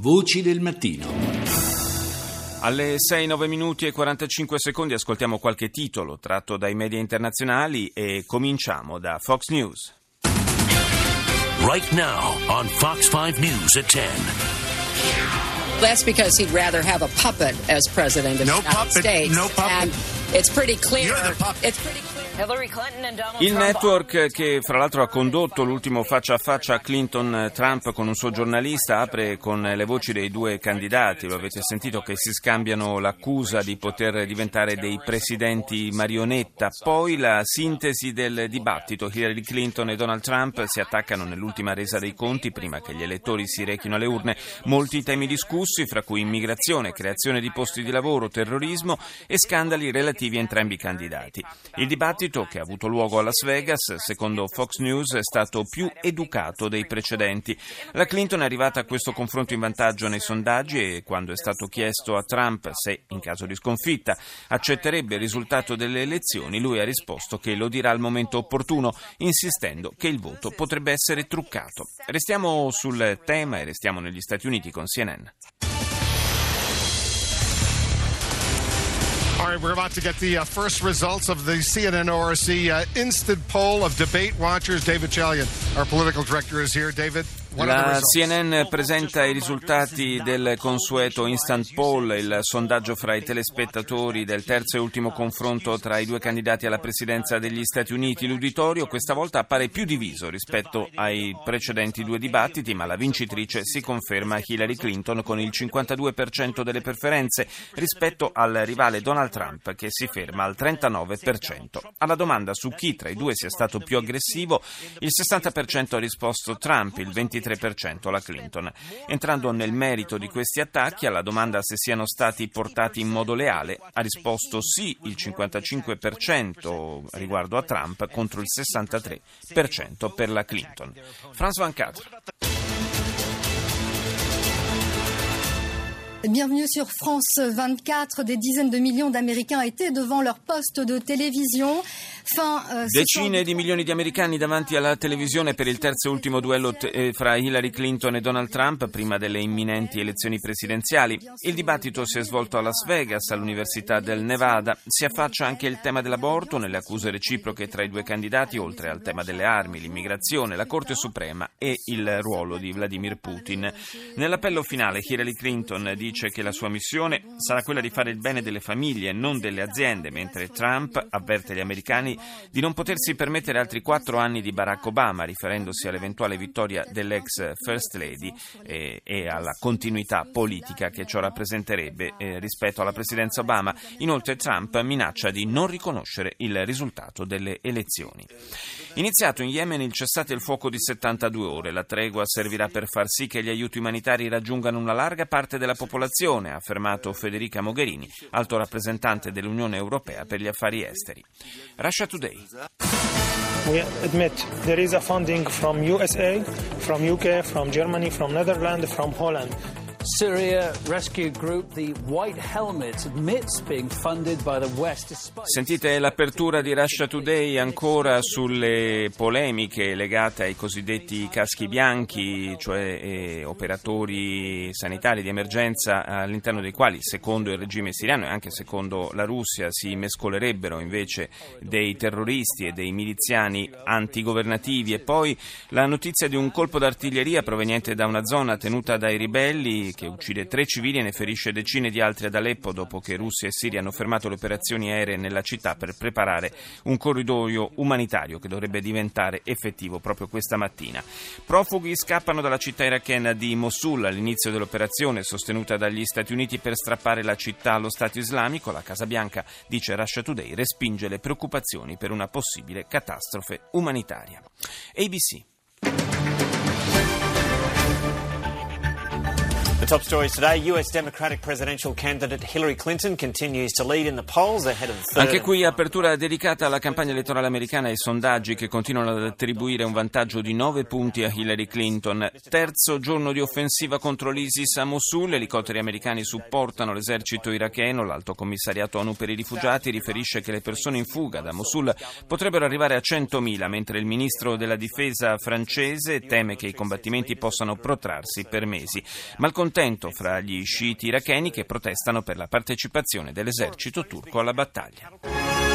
Voci del mattino. Alle 6-9 minuti e 45 secondi ascoltiamo qualche titolo tratto dai media internazionali e cominciamo da Fox News. Right now on Fox 5 News at 10. That's because he'd rather have a puppet as president of No the United puppet, States. no puppet. And it's pretty clear. You're the puppet. It's pretty clear. Il network che fra l'altro ha condotto l'ultimo faccia a faccia Clinton-Trump con un suo giornalista apre con le voci dei due candidati. Lo avete sentito che si scambiano l'accusa di poter diventare dei presidenti marionetta. Poi la sintesi del dibattito. Hillary Clinton e Donald Trump si attaccano nell'ultima resa dei conti prima che gli elettori si rechino alle urne. Molti temi discussi, fra cui immigrazione, creazione di posti di lavoro, terrorismo e scandali relativi a entrambi i candidati. Il dibattito che ha avuto luogo a Las Vegas, secondo Fox News, è stato più educato dei precedenti. La Clinton è arrivata a questo confronto in vantaggio nei sondaggi e quando è stato chiesto a Trump se, in caso di sconfitta, accetterebbe il risultato delle elezioni, lui ha risposto che lo dirà al momento opportuno, insistendo che il voto potrebbe essere truccato. Restiamo sul tema e restiamo negli Stati Uniti con CNN. Right, we're about to get the uh, first results of the CNN ORC uh, instant poll of debate watchers. David Chalian, our political director, is here. David, La? CNN presenta i risultati del consueto Instant Poll, il sondaggio fra i telespettatori del terzo e ultimo confronto tra i due candidati alla presidenza degli Stati Uniti. L'uditorio questa volta appare più diviso rispetto ai precedenti due dibattiti, ma la vincitrice si conferma Hillary Clinton con il 52% delle preferenze rispetto al rivale Donald Trump che si ferma al 39%. Alla domanda su chi tra i due sia stato più aggressivo, il 60% ha risposto Trump, il 23% la Clinton. Entrando nel merito di questi attacchi, alla domanda se siano stati portati in modo leale, ha risposto sì il 55% riguardo a Trump contro il 63% per la Clinton. Franz Van Catra. Bienvenue sur France 24. Des dizaines de millions d'Américains étaient devant leur poste de télévision. Fin, soir Decine di milioni di americani davanti alla televisione per il terzo e ultimo duello t- eh, fra Hillary Clinton e Donald Trump prima delle imminenti elezioni presidenziali. Il dibattito si è svolto a Las Vegas, all'Università del Nevada. Si affaccia anche il tema dell'aborto nelle accuse reciproche tra i due candidati, oltre al tema delle armi, l'immigrazione, la Corte Suprema e il ruolo di Vladimir Putin. Nell'appello finale Hillary Clinton dice che la sua missione sarà quella di fare il bene delle famiglie e non delle aziende, mentre Trump avverte gli americani di non potersi permettere altri quattro anni di Barack Obama, riferendosi all'eventuale vittoria dell'ex First Lady eh, e alla continuità politica che ciò rappresenterebbe eh, rispetto alla presidenza Obama. Inoltre Trump minaccia di non riconoscere il risultato delle elezioni. Iniziato in Yemen il cessate il fuoco di 72 ore, la tregua servirà per far sì che gli aiuti umanitari raggiungano una larga parte della popolazione, ha affermato Federica Mogherini, alto rappresentante dell'Unione Europea per gli affari esteri. Russia Today. We admit there is a funding from USA, from UK, from Germany, from Netherlands, from Holland. Sentite l'apertura di Russia Today ancora sulle polemiche legate ai cosiddetti caschi bianchi, cioè eh, operatori sanitari di emergenza all'interno dei quali, secondo il regime siriano e anche secondo la Russia, si mescolerebbero invece dei terroristi e dei miliziani antigovernativi. E poi la notizia di un colpo d'artiglieria proveniente da una zona tenuta dai ribelli che uccide tre civili e ne ferisce decine di altri ad Aleppo dopo che Russia e Siria hanno fermato le operazioni aeree nella città per preparare un corridoio umanitario che dovrebbe diventare effettivo proprio questa mattina. Profughi scappano dalla città irachena di Mosul all'inizio dell'operazione sostenuta dagli Stati Uniti per strappare la città allo Stato islamico. La Casa Bianca, dice Russia Today, respinge le preoccupazioni per una possibile catastrofe umanitaria. ABC. Top stories today US Democratic presidential candidate Hillary Clinton continues to lead in the polls ahead of the. Anche qui apertura dedicata alla campagna elettorale americana e ai sondaggi che continuano ad attribuire un vantaggio di 9 punti a Hillary Clinton. Terzo giorno di offensiva contro l'ISIS a Mosul, elicotteri americani supportano l'esercito iracheno, l'Alto Commissariato ONU per i rifugiati riferisce che le persone in fuga da Mosul potrebbero arrivare a 100.000, mentre il ministro della difesa francese teme che i combattimenti possano protrarsi per mesi. Ma contrario malcontento fra gli sciiti iracheni che protestano per la partecipazione dell'esercito turco alla battaglia.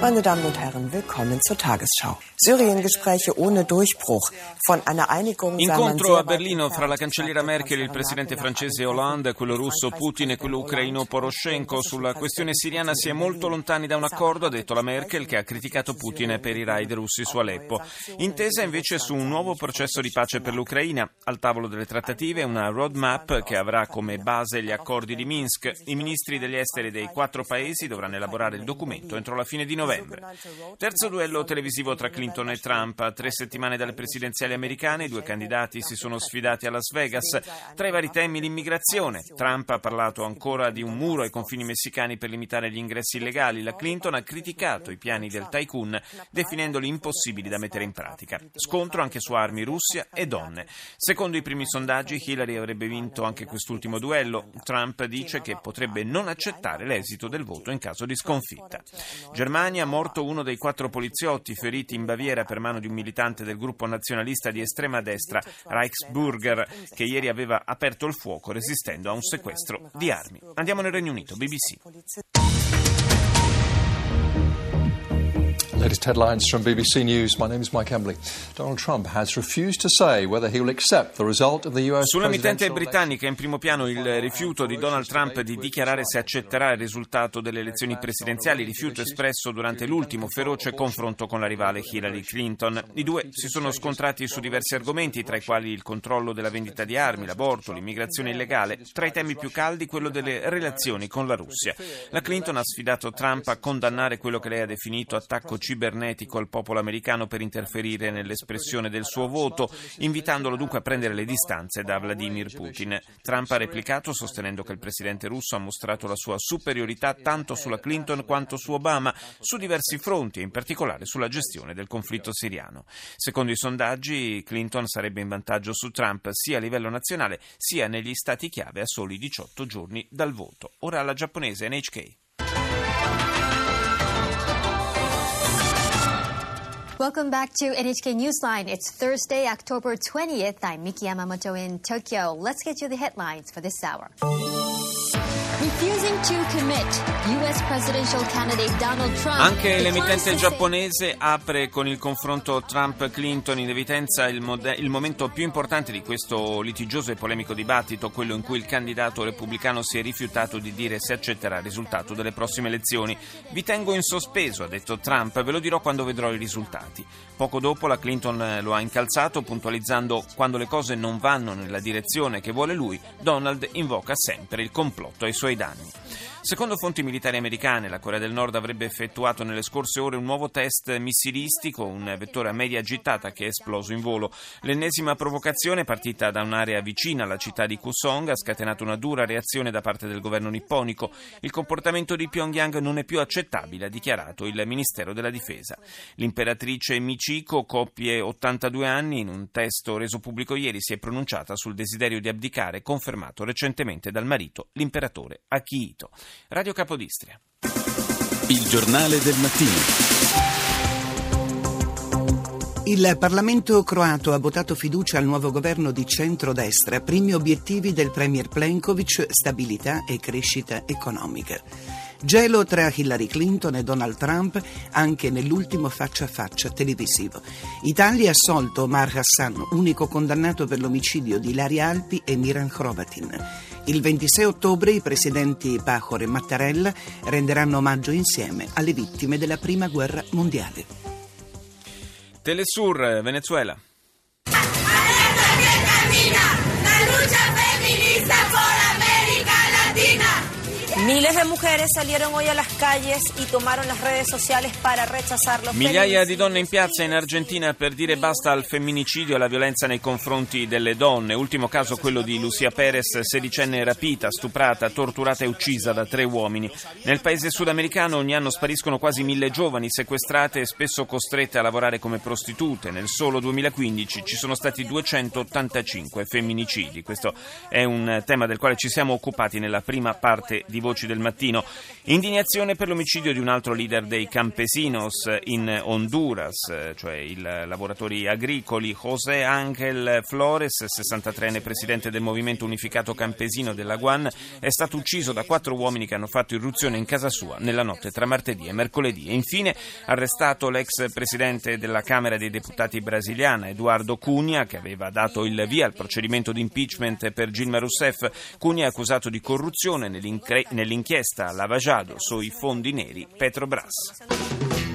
Meine Damen und Herren, willkommen zur Tagesschau. Syrien-Gespräche ohne Durchbruch. Von einer Einigung Incontro a Berlino fra la cancelliera Merkel, il presidente francese Hollande, quello russo Putin e quello ucraino Poroshenko. Sulla questione siriana si è molto lontani da un accordo, ha detto la Merkel, che ha criticato Putin per i raid russi su Aleppo. Intesa invece su un nuovo processo di pace per l'Ucraina. Al tavolo delle trattative una roadmap che avrà come base gli accordi di Minsk. I ministri degli esteri dei quattro paesi dovranno elaborare il documento entro la fine di novembre novembre. Terzo duello televisivo tra Clinton e Trump. A tre settimane dalle presidenziali americane i due candidati si sono sfidati a Las Vegas. Tra i vari temi l'immigrazione. Trump ha parlato ancora di un muro ai confini messicani per limitare gli ingressi illegali. La Clinton ha criticato i piani del tycoon definendoli impossibili da mettere in pratica. Scontro anche su armi, Russia e donne. Secondo i primi sondaggi Hillary avrebbe vinto anche quest'ultimo duello. Trump dice che potrebbe non accettare l'esito del voto in caso di sconfitta. Germania Germania morto uno dei quattro poliziotti feriti in Baviera per mano di un militante del gruppo nazionalista di estrema destra Reichsburger che ieri aveva aperto il fuoco resistendo a un sequestro di armi. Andiamo nel Regno Unito, BBC. Latest headlines from BBC News. My name is Mike Embley. Donald Trump has refused to say whether he will accept the result of the US Sull'emittente britannica in primo piano il rifiuto di Donald Trump di dichiarare se accetterà il risultato delle elezioni presidenziali, rifiuto espresso durante l'ultimo feroce confronto con la rivale Hillary Clinton. I due si sono scontrati su diversi argomenti, tra i quali il controllo della vendita di armi, l'aborto, l'immigrazione illegale, tra i temi più caldi quello delle relazioni con la Russia. La Clinton ha sfidato Trump a condannare quello che lei ha definito attacco cibernetico cibernetico al popolo americano per interferire nell'espressione del suo voto, invitandolo dunque a prendere le distanze da Vladimir Putin. Trump ha replicato sostenendo che il presidente russo ha mostrato la sua superiorità tanto sulla Clinton quanto su Obama, su diversi fronti, in particolare sulla gestione del conflitto siriano. Secondo i sondaggi, Clinton sarebbe in vantaggio su Trump sia a livello nazionale sia negli stati chiave a soli 18 giorni dal voto. Ora la giapponese NHK. Welcome back to NHK Newsline. It's Thursday, October 20th. I'm Miki Yamamoto in Tokyo. Let's get you the headlines for this hour. Anche l'emittente giapponese apre con il confronto Trump-Clinton in evidenza il, mod- il, momento più importante di questo litigioso e polemico dibattito, quello in cui il candidato repubblicano si è rifiutato di dire se accetterà il risultato delle prossime elezioni. Vi tengo in sospeso, ha detto Trump, ve lo dirò quando vedrò i risultati. Poco dopo la Clinton lo ha incalzato, puntualizzando quando le cose non vanno nella direzione che vuole lui, Donald invoca sempre il complotto ai suoi suoi danni. Secondo fonti militari americane, la Corea del Nord avrebbe effettuato nelle scorse ore un nuovo test missilistico, un vettore a media gittata che è esploso in volo. L'ennesima provocazione, partita da un'area vicina alla città di Kusong, ha scatenato una dura reazione da parte del governo nipponico. Il comportamento di Pyongyang non è più accettabile, ha dichiarato il Ministero della Difesa. L'imperatrice Michiko, coppie 82 anni, in un testo reso pubblico ieri si è pronunciata sul desiderio di abdicare, confermato recentemente dal marito, l'imperatore Akihito. Radio Capodistria. Il giornale del mattino. Il Parlamento croato ha votato fiducia al nuovo governo di centrodestra, primi obiettivi del Premier Plenkovic, stabilità e crescita economica. Gelo tra Hillary Clinton e Donald Trump anche nell'ultimo faccia a faccia televisivo. Italia ha assolto Omar Hassan, unico condannato per l'omicidio di Ilaria Alpi e Miran Hrovatin. Il 26 ottobre i presidenti Pajor e Mattarella renderanno omaggio insieme alle vittime della Prima Guerra Mondiale. Telesur, Venezuela. Miles de mujeres salieron hoy a las calles y tomaron las redes sociales para rechazar los Migliaia di donne in piazza in Argentina per dire basta al femminicidio e alla violenza nei confronti delle donne. Ultimo caso quello di Lucia Perez, sedicenne rapita, stuprata, torturata e uccisa da tre uomini. Nel paese sudamericano ogni anno spariscono quasi mille giovani sequestrate e spesso costrette a lavorare come prostitute. Nel solo 2015 ci sono stati 285 femminicidi. Questo è un tema del quale ci siamo occupati nella prima parte di Voci del mattino. Indignazione per l'omicidio di un altro leader dei campesinos in Honduras, cioè i lavoratori agricoli. José Ángel Flores, 63enne presidente del movimento unificato campesino della Guan, è stato ucciso da quattro uomini che hanno fatto irruzione in casa sua nella notte tra martedì e mercoledì. E infine arrestato l'ex presidente della Camera dei Deputati brasiliana, Eduardo Cunha, che aveva dato il via al procedimento di impeachment per Gilma Rousseff. Cunha è accusato di corruzione nell'inchiesta Lavagiado sui fondi neri Petrobras.